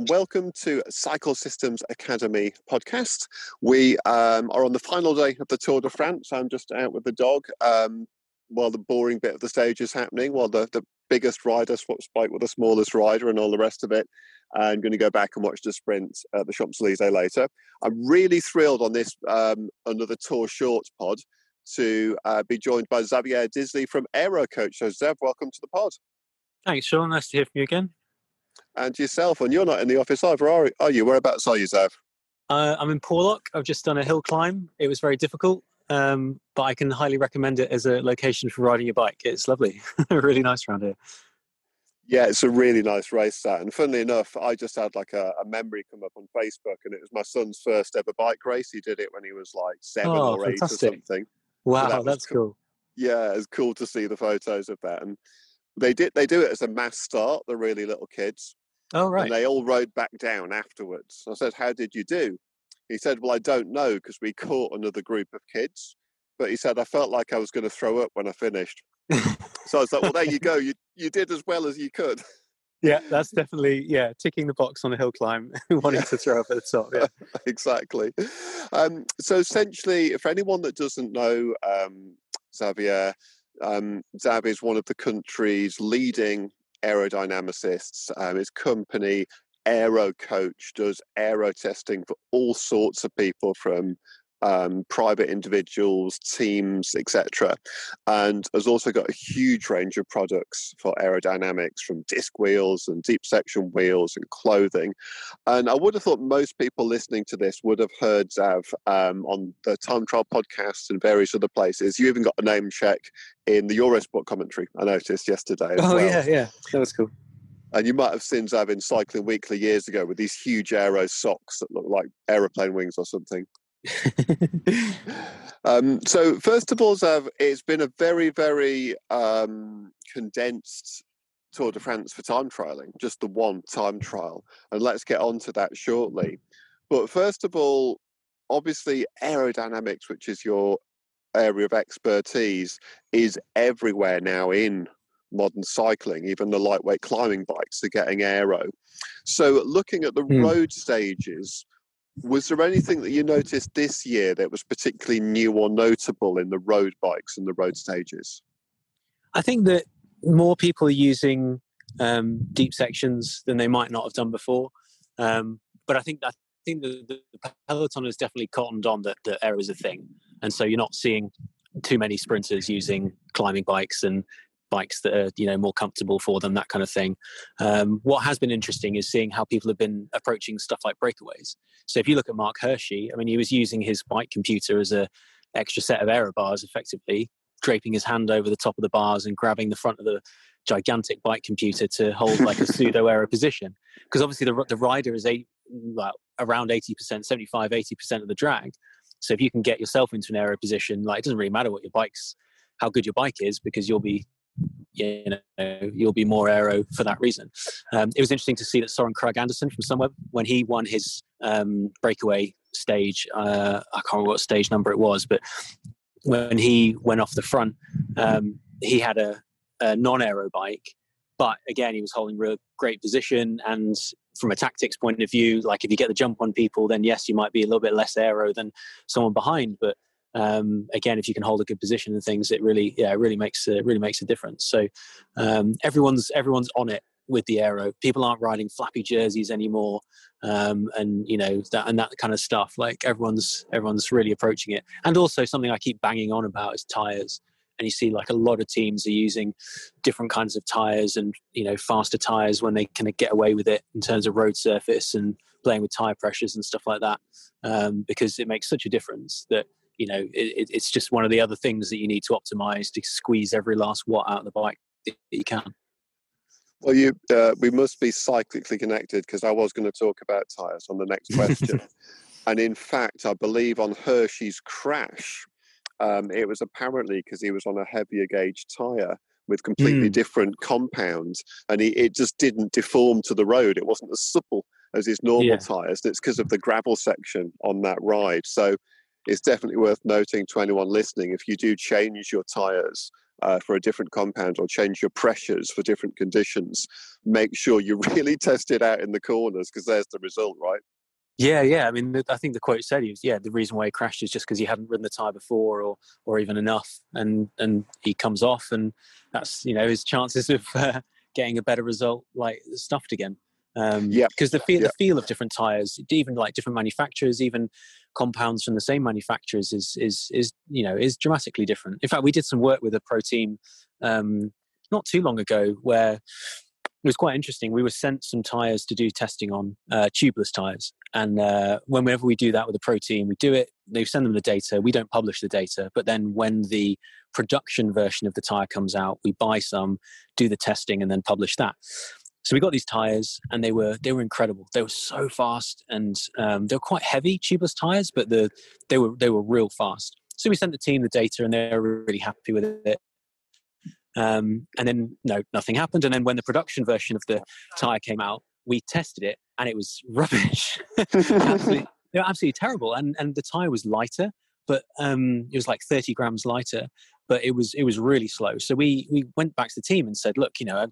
And welcome to Cycle Systems Academy podcast. We um, are on the final day of the Tour de France. I'm just out with the dog um, while the boring bit of the stage is happening, while the, the biggest rider swaps bike with the smallest rider and all the rest of it. I'm going to go back and watch the sprint at the Champs Elysees later. I'm really thrilled on this um, another Tour Shorts pod to uh, be joined by Xavier Disley from Aero Coach. So, Zev, welcome to the pod. Thanks, Sean. Nice to hear from you again. And yourself, and you're not in the office either, are, are you? Whereabouts are you, Zev? Uh, I'm in Porlock. I've just done a hill climb. It was very difficult, um, but I can highly recommend it as a location for riding your bike. It's lovely, really nice around here. Yeah, it's a really nice race that. And funnily enough, I just had like a, a, memory come up on Facebook, and it was my son's first ever bike race. He did it when he was like seven oh, or fantastic. eight or something. Wow, so that that's cool. cool. Yeah, it's cool to see the photos of that. And they did they do it as a mass start, the really little kids. Oh right. And they all rode back down afterwards. I said, How did you do? He said, Well, I don't know because we caught another group of kids. But he said, I felt like I was going to throw up when I finished. so I was like, Well, there you go. You you did as well as you could. Yeah, that's definitely yeah ticking the box on a hill climb, wanting to throw up at the top. Yeah, exactly. Um, so essentially, for anyone that doesn't know um, Xavier, um, Xavier is one of the country's leading aerodynamicists. Um, his company, Aero Coach, does aero testing for all sorts of people from um, private individuals, teams, etc. And has also got a huge range of products for aerodynamics from disc wheels and deep section wheels and clothing. And I would have thought most people listening to this would have heard Zav um, on the Time Trial podcast and various other places. You even got a name check in the Eurosport commentary, I noticed yesterday. oh, well. yeah, yeah. That was cool. And you might have seen Zav in Cycling Weekly years ago with these huge aero socks that look like aeroplane wings or something. Um, so first of all, Zav, it's been a very, very um, condensed Tour de France for time trialing, just the one time trial, and let's get on to that shortly. But first of all, obviously, aerodynamics, which is your area of expertise, is everywhere now in modern cycling. Even the lightweight climbing bikes are getting aero. So, looking at the mm. road stages, was there anything that you noticed this year that was particularly new or notable in the road bikes and the road stages? I think that more people are using um, deep sections than they might not have done before. Um, but I think I think the, the, peloton has definitely cottoned on that that aero is a thing, and so you're not seeing too many sprinters using climbing bikes and bikes that are you know more comfortable for them that kind of thing. Um, what has been interesting is seeing how people have been approaching stuff like breakaways. So if you look at Marc Hirschi i mean he was using his bike computer as a extra set of aero bars effectively draping his hand over the top of the bars and grabbing the front of the gigantic bike computer to hold like a pseudo aero position. Because obviously the, the rider is eight, well, around 80% 75 80% of the drag. So if you can get yourself into an aero position like it doesn't really matter what your bike's how good your bike is because you'll be you know you'll be more aero for that reason. Um, it was interesting to see that Soren Kragh Andersen from Sunweb when he won his um, breakaway stage. Uh, I can't remember what stage number it was, but when he went off the front, um, he had a, a non-aero bike, but again he was holding real great position and from a tactics point of view, like if you get the jump on people, then yes, you might be a little bit less aero than someone behind, but um, again, if you can hold a good position and things, it really, yeah, it really makes it really makes a difference. So um, everyone's everyone's on it with the aero. People aren't riding flappy jerseys anymore, um, and you know that and that kind of stuff. Like everyone's everyone's really approaching it. And also something I keep banging on about is tires. And you see like a lot of teams are using different kinds of tires and you know faster tires when they kind of get away with it in terms of road surface and playing with tire pressures and stuff like that um, because it makes such a difference that you know it, it's just one of the other things that you need to optimize to squeeze every last watt out of the bike that you can well you uh, we must be cyclically connected because i was going to talk about tires on the next question and in fact i believe on Hirschi's crash um, it was apparently because he was on a heavier gauge tire with completely mm. different compounds and he, it just didn't deform to the road it wasn't as supple as his normal yeah. tires it's because of the gravel section on that ride so it's definitely worth noting to anyone listening if you do change your tires uh, for a different compound or change your pressures for different conditions, make sure you really test it out in the corners because there's the result, right? Yeah, yeah. I mean, I think the quote said he was, yeah, the reason why he crashed is just because he hadn't ridden the tire before, or or even enough, and and he comes off, and that's you know his chances of uh, getting a better result like stuffed again. Um, yeah, because the feel the feel of different tires, even like different manufacturers, even compounds from the same manufacturers, is is is you know is dramatically different. In fact, we did some work with a pro team um, not too long ago where it was quite interesting. We were sent some tires to do testing on uh, tubeless tires, and uh, whenever we do that with a pro team, we do it. They send them the data. We don't publish the data, but then when the production version of the tire comes out, we buy some, do the testing, and then publish that. So we got these tires, and they were they were incredible. They were so fast, and um, they were quite heavy tubeless tires, but the they were they were real fast. So we sent the team the data, and they were really happy with it. Um, and then no, nothing happened. And then when the production version of the tire came out, we tested it, and it was rubbish. absolutely, they were absolutely terrible. And and the tire was lighter, but um, it was like 30 grams lighter. But it was it was really slow. So we we went back to the team and said, look, you know,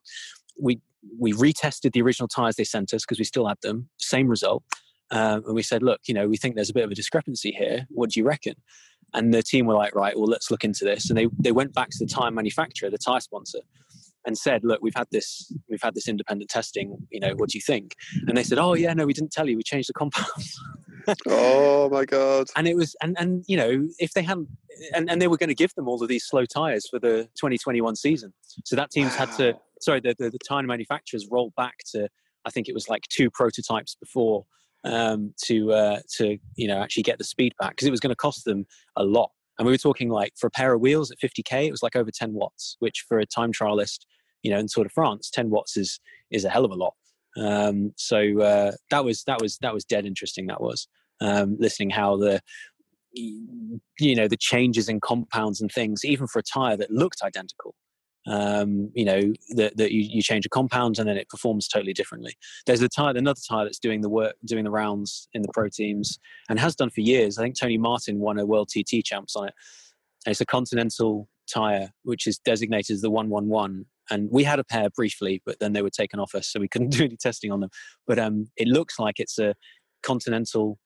we we retested the original tires they sent us because we still had them. Same result. Um, and we said, look, you know, we think there's a bit of a discrepancy here. What do you reckon? And the team were like, right, well, let's look into this. And they, they went back to the tire manufacturer, the tire sponsor, and said, look, we've had this, we've had this independent testing. You know, what do you think? And they said, oh yeah, no, we didn't tell you. We changed the compounds. oh my god! And it was, and and you know, if they hadn't, and, and they were going to give them all of these slow tires for the 2021 season. So that team's wow. had to, sorry, the, the the tire manufacturers rolled back to, I think it was like two prototypes before um, to uh, to you know actually get the speed back because it was going to cost them a lot. And we were talking like for a pair of wheels at 50k, it was like over 10 watts, which for a time trialist, you know, in sort of France, 10 watts is is a hell of a lot. Um, so uh, that was that was that was dead interesting. That was um, listening how the you know the changes in compounds and things, even for a tire that looked identical, um, you know that, that you, you, change a compound and then it performs totally differently. There's a tire another tire that's doing the work doing the rounds in the pro teams and has done for years. I think tony martin won a world tt champs on it. And it's a continental tire which is designated as the 111 and we had a pair briefly but then they were taken off us so we couldn't do any testing on them. But um, it looks like it's a continental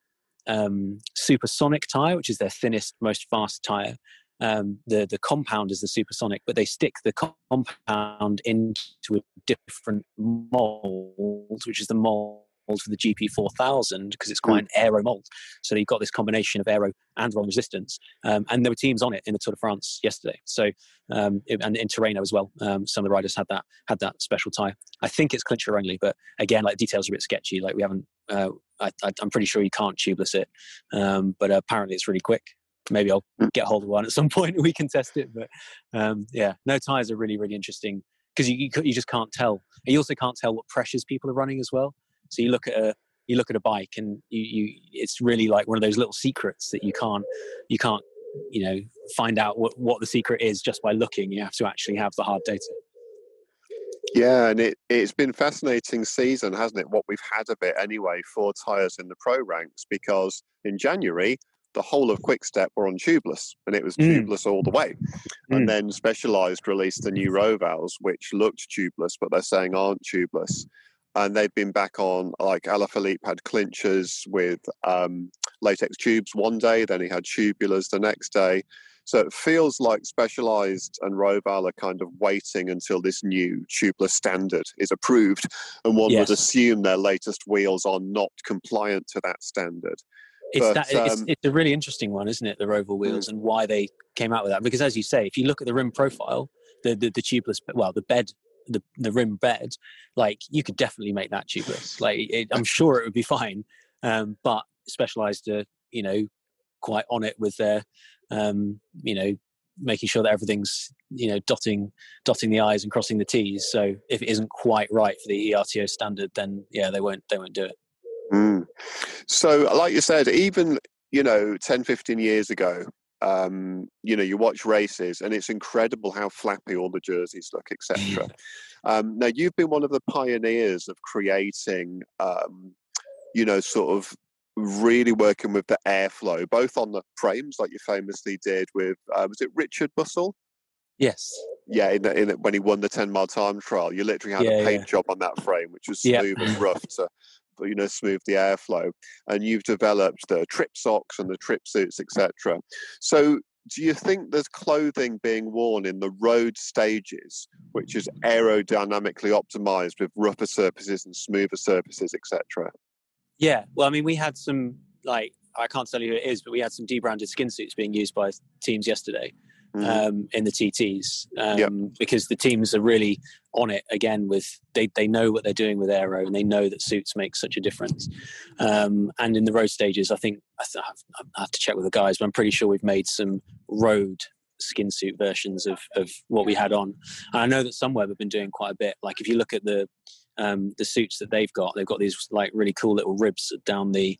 um, supersonic tire which is their thinnest most fast tire um, the the compound is the supersonic, but they stick the compound into a different mold, which is the mold for the GP4000 because it's quite an aero mold. So you've got this combination of aero and RON resistance. Um, and there were teams on it in the Tour de France yesterday. So um, and in Tirreno as well. Um, some of the riders had that had that special tire. I think it's clincher only, but again, like details are a bit sketchy. Like we haven't. Uh, I, am pretty sure you can't tubeless it, um, but apparently it's really quick maybe I'll mm. get hold of one at some point and we can test it. But um, yeah, no tires are really really interesting because you, you, you just can't tell. You also can't tell what pressures people are running as well. So you look at a you look at a bike and you, you it's really like one of those little secrets that you can't you can't you know find out what, what the secret is just by looking. You have to actually have the hard data. Yeah, and it, it's been fascinating season, hasn't it? What we've had a bit anyway for tyres in the pro ranks because in January the whole of Quickstep were on tubeless, and it was mm. tubeless all the way. Mm. And then Specialized released the new Rovals, which looked tubeless, but they're saying aren't tubeless. And they've been back on, like Alaphilippe had clinchers with um, latex tubes one day, then he had tubulars the next day. So it feels like Specialized and Roval are kind of waiting until this new tubeless standard is approved. And one yes. would assume their latest wheels are not compliant to that standard. It's, but, that, um, it's, it's, a really interesting one, isn't it? The Roval wheels mm. and why they came out with that. Because as you say, if you look at the rim profile, the the, the tubeless, well, the bed, the the rim bed, like you could definitely make that tubeless. Like it, I'm sure it would be fine. Um, but Specialized are, you know, quite on it with their, um, you know, making sure that everything's you know dotting dotting the i's and crossing the t's so if it isn't quite right for the ETRTO standard then yeah they won't they won't do it Mm. So, like you said, even you know, 10, 15 years ago, um, you know, you watch races and it's incredible how flappy all the jerseys look, etc. um, now, you've been one of the pioneers of creating, um, you know, sort of really working with the airflow, both on the frames, like you famously did with, uh, was it Richard Bussell? Yes. Yeah, in, in when he won the 10 mile time trial, you literally had Yeah, a paint yeah. job on that frame, which was Yeah. smooth and rough to, you know, smooth the airflow. And you've developed the trip socks and the trip suits, etc. So, do you think there's clothing being worn in the road stages, which is aerodynamically optimized with rougher surfaces and smoother surfaces, etc.? Yeah. Well, I mean, we had some like I can't tell you who it is, but we had some debranded skin suits being used by teams yesterday Mhm. um, in the TTs um, Yep. because the teams are really on it again. With they they know what they're doing with aero and they know that suits make such a difference. Um, and in the road stages, I think I, th- I have to check with the guys, but I'm pretty sure we've made some road skin suit versions of, of what we had on. And I know that Sunweb have been doing quite a bit. Like if you look at the um, the suits that they've got, they've got these like really cool little ribs down the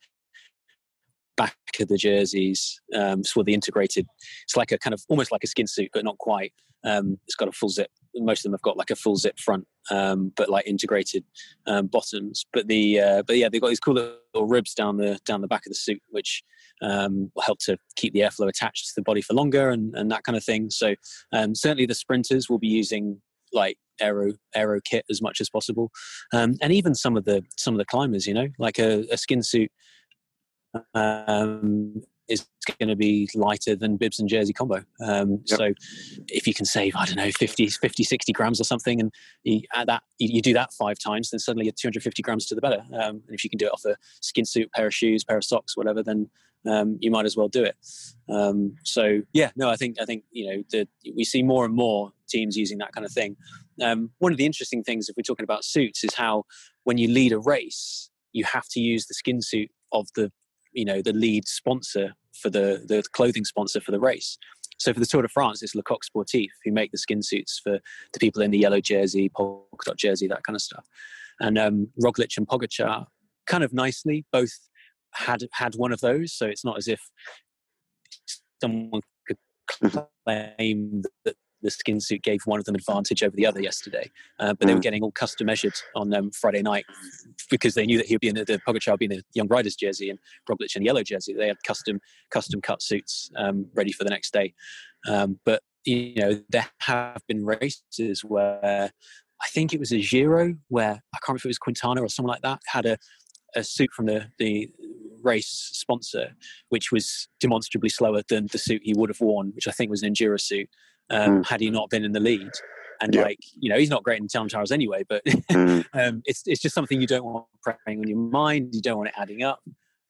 back of the jerseys. Um, so the integrated, it's like a kind of almost like a skin suit, but not quite. Um, it's got a full zip. Most of them have got like a full zip front, um, but like integrated um, bottoms. But the uh, but yeah, they've got these cool little ribs down the down the back of the suit, which um, will help to keep the airflow attached to the body for longer and, and that kind of thing. So um, certainly the sprinters will be using like aero aero kit as much as possible, um, and even some of the some of the climbers, you know, like a, a skin suit um, is going to be lighter than bibs and jersey combo. Um, Yep. So if you can save, I don't know, 50, 50, 60 grams or something, and you add that, you, you do that five times, then suddenly you're 250 grams to the better. Um, and if you can do it off a skin suit, pair of shoes, pair of socks, whatever, then um, you might as well do it. Um, so yeah, no, I think I think you know the, we see more and more teams using that kind of thing. Um, one of the interesting things, if we're talking about suits, is how when you lead a race, you have to use the skin suit of the you know the lead sponsor for the the clothing sponsor for the race. So for the Tour de France, it's Le Coq Sportif who make the skin suits for the people in the yellow jersey, polka dot jersey, that kind of stuff. And um, Roglic and Pogacar, kind of nicely, both had had one of those. So it's not as if someone could claim that the skin suit gave one of them advantage over the other yesterday. Uh, but they were Mm. getting all custom measured on um, Friday night because they knew that he'd be in the, the Pogacar would be in the young riders jersey and Roglic in the yellow jersey. They had custom custom cut suits um, ready for the next day. Um, but you know there have been races where I think it was a Giro where I can't remember if it was Quintana or someone like that had a, a suit from the the race sponsor which was demonstrably slower than the suit he would have worn, which I think was an Endura suit um, had he not been in the lead. And Yeah. like you know, he's not great in time trials anyway, but Mm. um, it's it's just something you don't want preying on your mind. You don't want it adding up,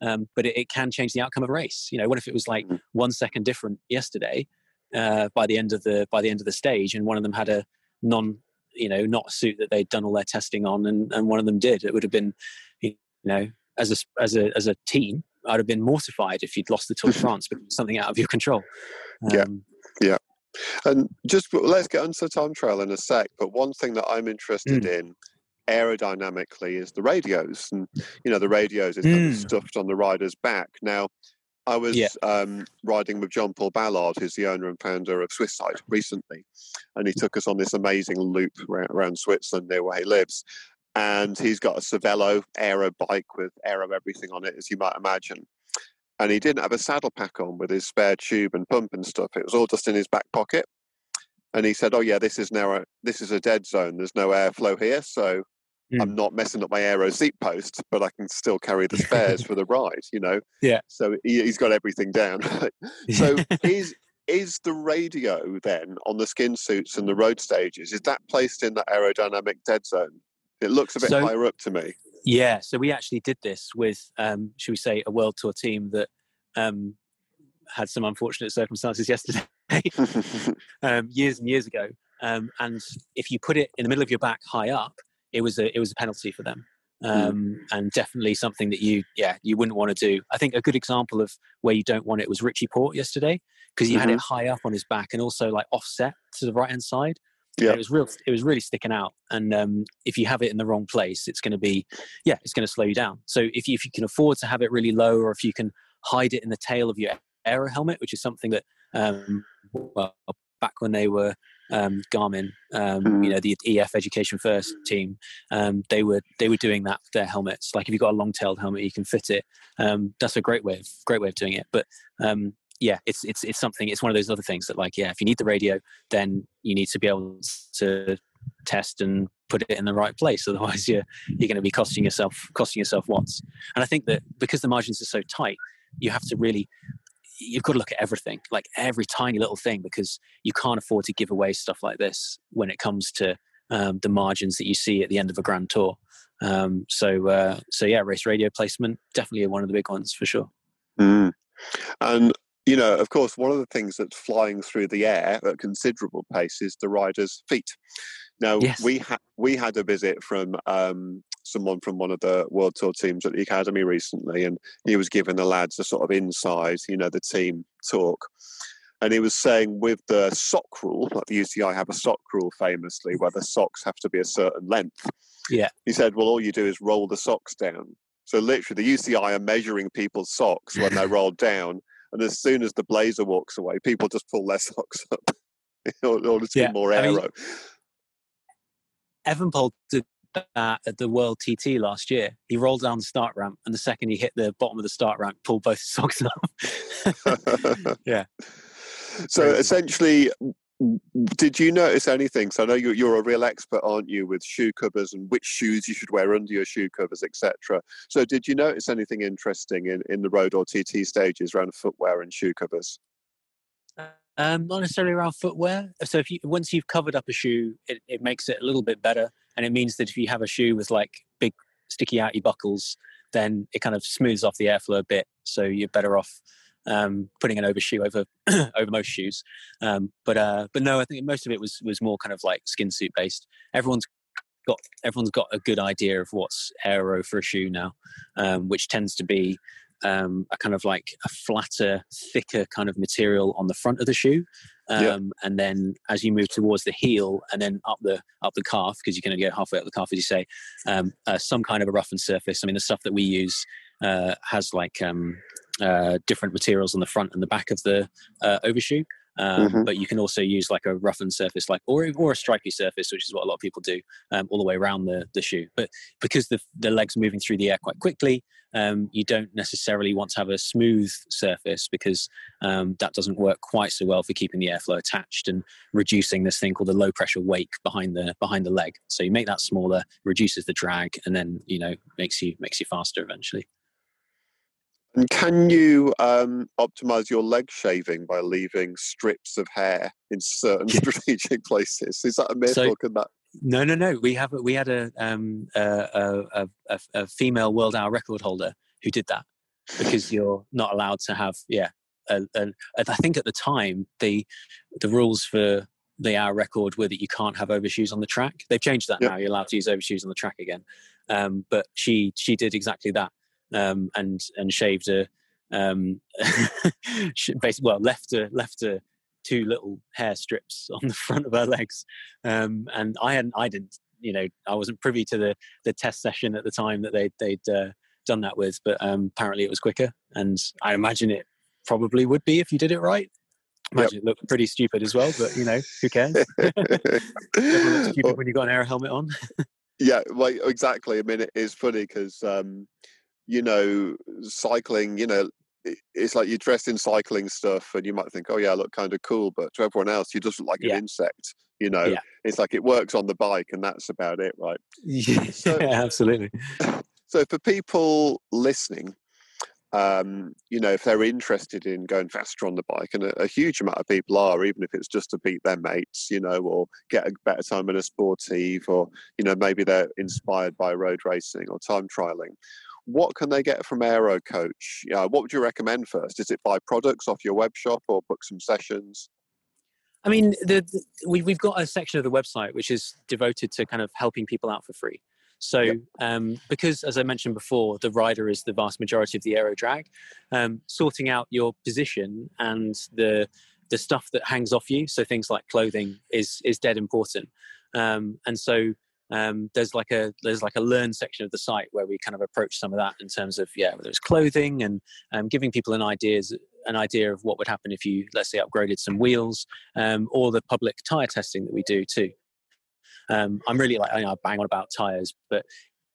um, but it, it can change the outcome of a race. You know, what if it was like Mm. one second different yesterday uh, by the end of the by the end of the stage, and one of them had a non you know not a suit that they'd done all their testing on, and, and one of them did. It would have been you know as a as a as a team. I'd have been mortified if you'd lost the Tour de France because something out of your control. Yeah. Um, And just let's get onto the time trial in a sec. But one thing that I'm interested Mm. in aerodynamically is the radios, and you know the radios is kind of Mm. stuffed on the rider's back. Now, I was Yeah. um, riding with John Paul Ballard, who's the owner and founder of Swiss Side, recently, and he took us on this amazing loop around, around Switzerland near where he lives. And he's got a Cervelo aero bike with aero everything on it, as you might imagine. And he didn't have a saddle pack on with his spare tube and pump and stuff. It was all just in his back pocket. And he said, "Oh yeah, this is now a this is a dead zone. There's no airflow here, so I'm Mm. not messing up my aero seat post, but I can still carry the spares for the ride." You know. Yeah. So he, he's got everything down. so is is the radio then on the skin suits and the road stages? Is that placed in the aerodynamic dead zone? It looks a bit So- higher up to me. Yeah, so we actually did this with, um, should we say, a world tour team that um, had some unfortunate circumstances yesterday, um, years and years ago. Um, and if you put it in the middle of your back, high up, it was a it was a penalty for them, um, and definitely something that you yeah you wouldn't want to do. I think a good example of where you don't want it was Richie Porte yesterday because he had it high up on his back and also like offset to the right hand side. Yeah. it was real. It was really sticking out, and um, if you have it in the wrong place, it's going to be, yeah, it's going to slow you down. So if you, if you can afford to have it really low, or if you can hide it in the tail of your aero helmet, which is something that, um, well, back when they were um, Garmin, um, mm. you know, the EF Education First team, um, they were they were doing that with their helmets. Like if you've got a long-tailed helmet, you can fit it. Um, that's a great way of great way of doing it. But um, yeah, it's it's it's something. It's one of those other things that like yeah, if you need the radio, then you need to be able to test and put it in the right place. Otherwise, you're you're going to be costing yourself costing yourself watts. And I think that because the margins are so tight, you have to really you've got to look at everything, like every tiny little thing, because you can't afford to give away stuff like this when it comes to um, the margins that you see at the end of a grand tour. Um, so, uh, so yeah, race radio placement definitely one of the big ones for sure. Mm. And you know, of course, one of the things that's flying through the air at considerable pace is the rider's feet. Now yes. we had we had a visit from um, someone from one of the World Tour teams at the academy recently, and he was giving the lads a sort of inside, you know, the team talk. And he was saying with the sock rule, like the UCI have a sock rule famously, where the socks have to be a certain length. Yeah. He said, well, all you do is roll the socks down. So literally, the UCI are measuring people's socks when they're rolled down, and as soon as the blazer walks away, people just pull their socks up in order to yeah. be more aero. I mean, Evenepoel did that at the World TT last year. He rolled down the start ramp, and the second he hit the bottom of the start ramp, pulled both socks up. yeah. So essentially, did you notice anything? So I know you're, you're a real expert, aren't you, with shoe covers and which shoes you should wear under your shoe covers, etc. So did you notice anything interesting in, in the road or TT stages around footwear and shoe covers? Um, not necessarily around footwear. So if you once you've covered up a shoe, it, it makes it a little bit better, and it means that if you have a shoe with like big sticky outy buckles, then it kind of smooths off the airflow a bit. So you're better off um, putting an overshoe over over most shoes. Um, but uh, but no, I think most of it was was more kind of like skin suit based. Everyone's got everyone's got a good idea of what's aero for a shoe now, um, which tends to be um, a kind of like a flatter, thicker kind of material on the front of the shoe, um, yeah. and then as you move towards the heel and then up the up the calf, because you can only go halfway up the calf, as you say, um, uh, some kind of a roughened surface. I mean, the stuff that we use uh, has like um, uh, different materials on the front and the back of the uh, overshoe. Um, mm-hmm. But you can also use like a roughened surface, like or or a stripy surface, which is what a lot of people do, um, all the way around the the shoe. But because the the legs moving through the air quite quickly, um, you don't necessarily want to have a smooth surface because um, that doesn't work quite so well for keeping the airflow attached and reducing this thing called the low pressure wake behind the behind the leg. So you make that smaller, reduces the drag, and then you know makes you makes you faster eventually. And can you um, optimize your leg shaving by leaving strips of hair in certain strategic places? Is that a myth, so, or can that? No, no, no. We have we had a, um, a, a, a, a female world hour record holder who did that because you're not allowed to have yeah. A, a, I think at the time the the rules for the hour record were that you can't have overshoes on the track. They've changed that yep. now. You're allowed to use overshoes on the track again. Um, but she she did exactly that um, and and shaved a um, basically well left a left a two little hair strips on the front of her legs, um, and I hadn't I didn't you know I wasn't privy to the the test session at the time that they they'd uh, done that with, but um, apparently it was quicker, and I imagine it probably would be if you did it right. Imagine yep. it looked pretty stupid as well, but you know who cares? Stupid when you got an air helmet on. yeah, well, exactly. I mean, it is funny because um, you know, cycling, you know, it's like you're dressed in cycling stuff and you might think, oh, yeah, I look kind of cool. But to everyone else, you just look like yeah. an insect, you know. Yeah. It's like it works on the bike and that's about it, right? Yeah, so, absolutely. So for people listening, um, you know, if they're interested in going faster on the bike, and a, a, huge amount of people are, even if it's just to beat their mates, you know, or get a better time in a sportive, or, you know, maybe they're inspired by road racing or time trialing what can they get from Aero Coach? Uh, what would you recommend first? Is it buy products off your web shop or book some sessions? I mean, the, the, we, we've got a section of the website which is devoted to kind of helping people out for free. So, yep. um, because as I mentioned before, the rider is the vast majority of the aero drag, um, sorting out your position and the the stuff that hangs off you, so things like clothing, is is dead important. Um, and so, um, there's like a there's like a learn section of the site where we kind of approach some of that in terms of yeah whether it's clothing and um, giving people an ideas an idea of what would happen if you, let's say, upgraded some wheels, um, or the public tire testing that we do too. Um, I'm really like I, I bang on about tires, but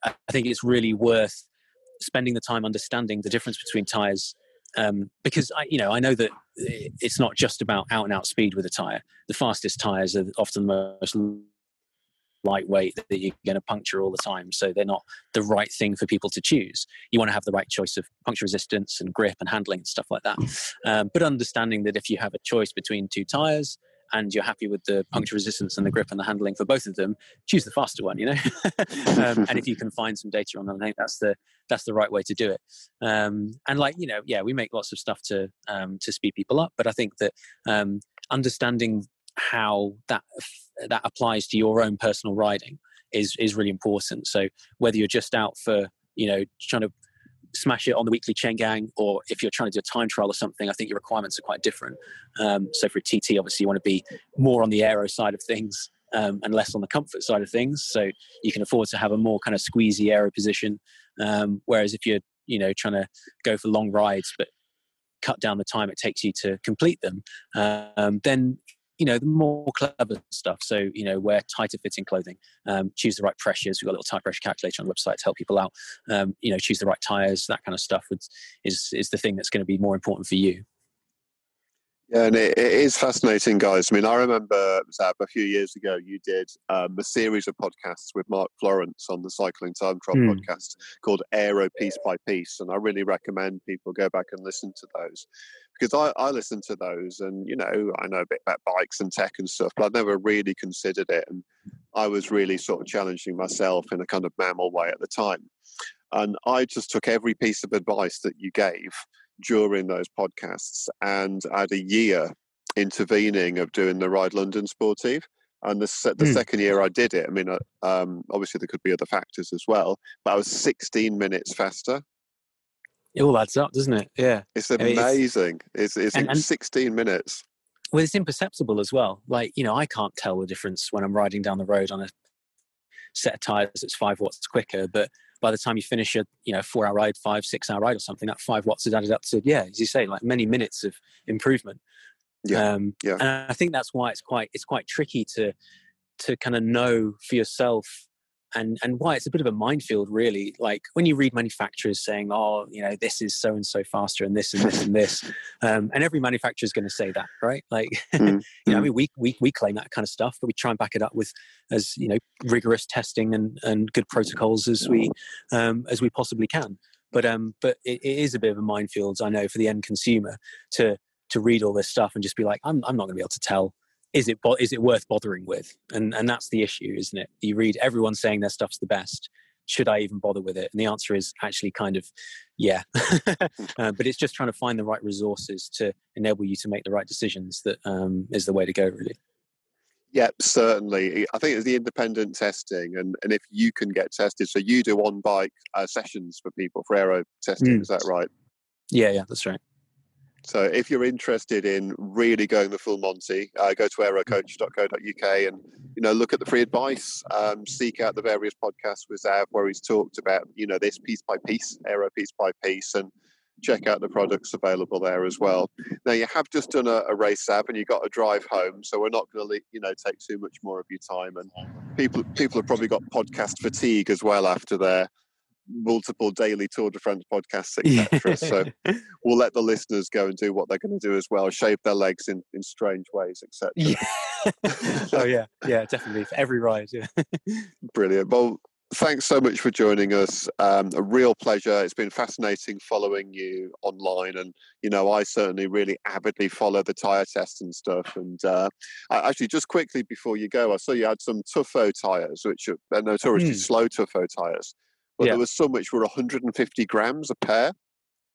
I think it's really worth spending the time understanding the difference between tires um, because I, you know, I know that it's not just about out and out speed with a tire. The fastest tires are often the most lightweight that you're going to puncture all the time. So they're not the right thing for people to choose. You want to have the right choice of puncture resistance and grip and handling and stuff like that. Um, but understanding that if you have a choice between two tires, and you're happy with the puncture resistance and the grip and the handling for both of them, choose the faster one. You know, um, and if you can find some data on them, I think that's the that's the right way to do it. Um, and like you know, yeah, we make lots of stuff to um, to speed people up, but I think that um, understanding how that that applies to your own personal riding is is really important. So whether you're just out for you know trying to smash it on the weekly chain gang, or if you're trying to do a time trial or something, I think your requirements are quite different. Um, so for a TT, obviously, you want to be more on the aero side of things um, and less on the comfort side of things. So you can afford to have a more kind of squeezy aero position. Um, whereas if you're, you know, trying to go for long rides, but cut down the time it takes you to complete them, um, then you know, the more clever stuff. So, you know, wear tighter fitting clothing, um, choose the right pressures. We've got a little tire pressure calculator on the website to help people out. Um, you know, choose the right tires, that kind of stuff would, is, is the thing that's going to be more important for you. Yeah, and it, it is fascinating, guys. I mean, I remember Zav a few years ago. You did um, a series of podcasts with Mark Florence on the Cycling Time Trial mm. podcast called Aero Piece by Piece, and I really recommend people go back and listen to those because I, I listen to those, and you know, I know a bit about bikes and tech and stuff, but I've never really considered it, and I was really sort of challenging myself in a kind of mammal way at the time, and I just took every piece of advice that you gave during those podcasts and I had a year intervening of doing the Ride London Sportive. And the, the mm. second year I did it, I mean, uh, um, obviously there could be other factors as well, but I was 16 minutes faster. It all adds up, doesn't it? Yeah. It's amazing. It's, it's, it's and, 16 minutes. Well, it's imperceptible as well. Like, you know, I can't tell the difference when I'm riding down the road on a set of tires that's five watts quicker, but by the time you finish a you know four hour ride, five six hour ride or something, that five watts is added up to yeah, as you say, like many minutes of improvement. Yeah, um, yeah. And I think that's why it's quite it's quite tricky to to kind of know for yourself and and why it's a bit of a minefield really like when you read manufacturers saying oh you know this is so and so faster and this and this and this um, and every manufacturer is going to say that right like mm. you know i mm. mean we, we we claim that kind of stuff but we try and back it up with as you know rigorous testing and and good protocols as we um, as we possibly can but um but it, it is a bit of a minefield i know for the end consumer to to read all this stuff and just be like i'm, I'm not going to be able to tell is it is it worth bothering with? And and that's the issue, isn't it? You read everyone saying their stuff's the best. Should I even bother with it? And the answer is actually kind of yeah. uh, but it's just trying to find the right resources to enable you to make the right decisions that um, is the way to go, really. Yeah, certainly. I think it's the independent testing, and, and if you can get tested, so you do on bike uh, sessions for people for aero testing, mm. is that right? Yeah, yeah, that's right. So if you're interested in really going the full Monty, uh, go to aerocoach.co.uk and you know look at the free advice. Um, seek out the various podcasts with Zav where he's talked about you know this piece by piece, aero piece by piece, and check out the products available there as well. Now you have just done a, a race, Zav, and you've got to drive home, so we're not going to you know take too much more of your time. And people people have probably got podcast fatigue as well after their multiple daily Tour de France podcasts, etc. so we'll let the listeners go and do what they're going to do as well, shave their legs in, in strange ways, etc. Yeah. oh yeah, yeah, definitely for every ride. Yeah. Brilliant. Well, thanks so much for joining us. Um, a real pleasure. It's been fascinating following you online, and you know, I certainly really avidly follow the tire test and stuff. And uh, actually, just quickly before you go, I saw you had some Tufo tires, which are notoriously mm. slow Tufo tires but yeah. there was some which were 150 grams a pair.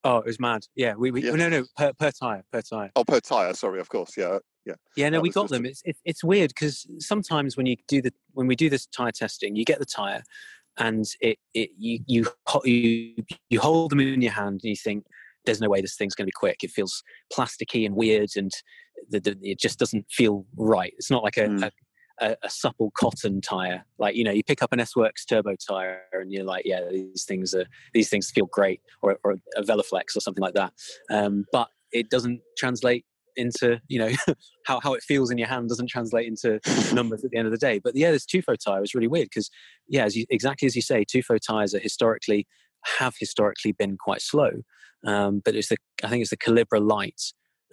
Oh, it was mad. Yeah, we, we yeah. no no per per tire per tire. Oh, per tire. Sorry, of course. Yeah, yeah. Yeah, no, that we got them. It's it, it's weird because sometimes when you do the when we do this tire testing, you get the tire, and it it you you you you hold them in your hand and you think there's no way this thing's going to be quick. It feels plasticky and weird, and the, the, it just doesn't feel right. It's not like a, mm. a, a, a, supple cotton tire. Like you know, you pick up an S Works turbo tire, and you're like, yeah, these things are these things feel great, or, or a Veloflex or something like that. Um, but it doesn't translate into you know how, how it feels in your hand doesn't translate into numbers at the end of the day but yeah this tufo tire is really weird because yeah as you, exactly as you say tufo tires are historically have historically been quite slow um, but it's the i think it's the calibra light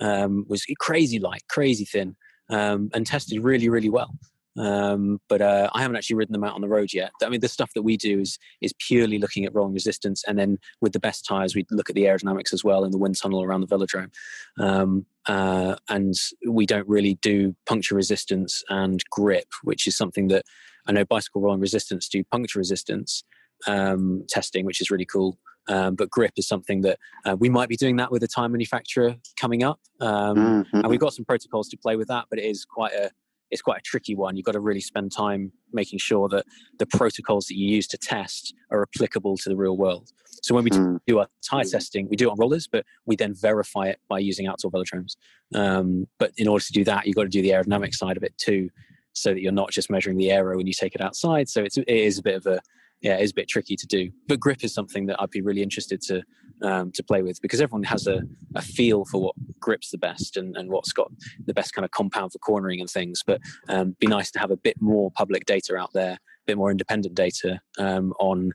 um, was crazy light crazy thin um, and tested really really well um, but uh, I haven't actually ridden them out on the road yet. I mean, the stuff that we do is is purely looking at rolling resistance, and then with the best tires, we look at the aerodynamics as well in the wind tunnel around the velodrome. Um, uh, and we don't really do puncture resistance and grip, which is something that I know bicycle rolling resistance do puncture resistance um, testing, which is really cool. Um, but grip is something that uh, we might be doing that with a tire manufacturer coming up, um, mm-hmm. and we've got some protocols to play with that. But it is quite a it's quite a tricky one. You've got to really spend time making sure that the protocols that you use to test are applicable to the real world. So when we mm. do our tire testing, we do it on rollers, but we then verify it by using outdoor velodromes. Um, but in order to do that, you've got to do the aerodynamic side of it too, so that you're not just measuring the aero when you take it outside. So it's, it is a bit of a yeah, it's a bit tricky to do. But grip is something that I'd be really interested to um, to play with because everyone has a, a feel for what grips the best and, and what's got the best kind of compound for cornering and things. But um, be nice to have a bit more public data out there, a bit more independent data um, on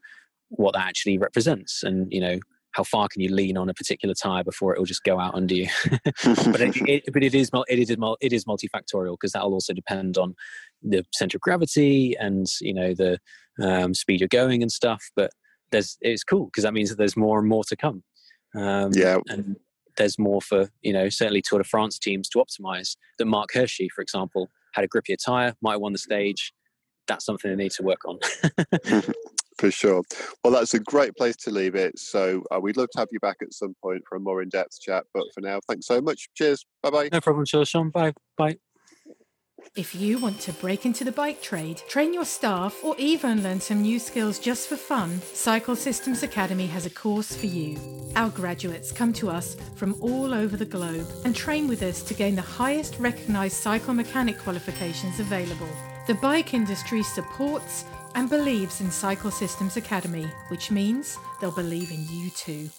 what that actually represents, and you know how far can you lean on a particular tire before it will just go out under you? but it, it, but it is it is it is multifactorial because that will also depend on the center of gravity and you know the um, speed you're going and stuff. But there's it's cool because that means that there's more and more to come. Um, yeah, and there's more for you know certainly Tour de France teams to optimize. That Marc Hirschi, for example, had a grippier tire, might have won the stage. That's something they need to work on. for sure. Well, that's a great place to leave it. So uh, we'd love to have you back at some point for a more in-depth chat. But for now, thanks so much. Cheers. Bye bye. No problem, Sean. Bye. Bye. If you want to break into the bike trade, train your staff, or even learn some new skills just for fun, Cycle Systems Academy has a course for you. Our graduates come to us from all over the globe and train with us to gain the highest recognised cycle mechanic qualifications available. The bike industry supports and believes in Cycle Systems Academy, which means they'll believe in you too.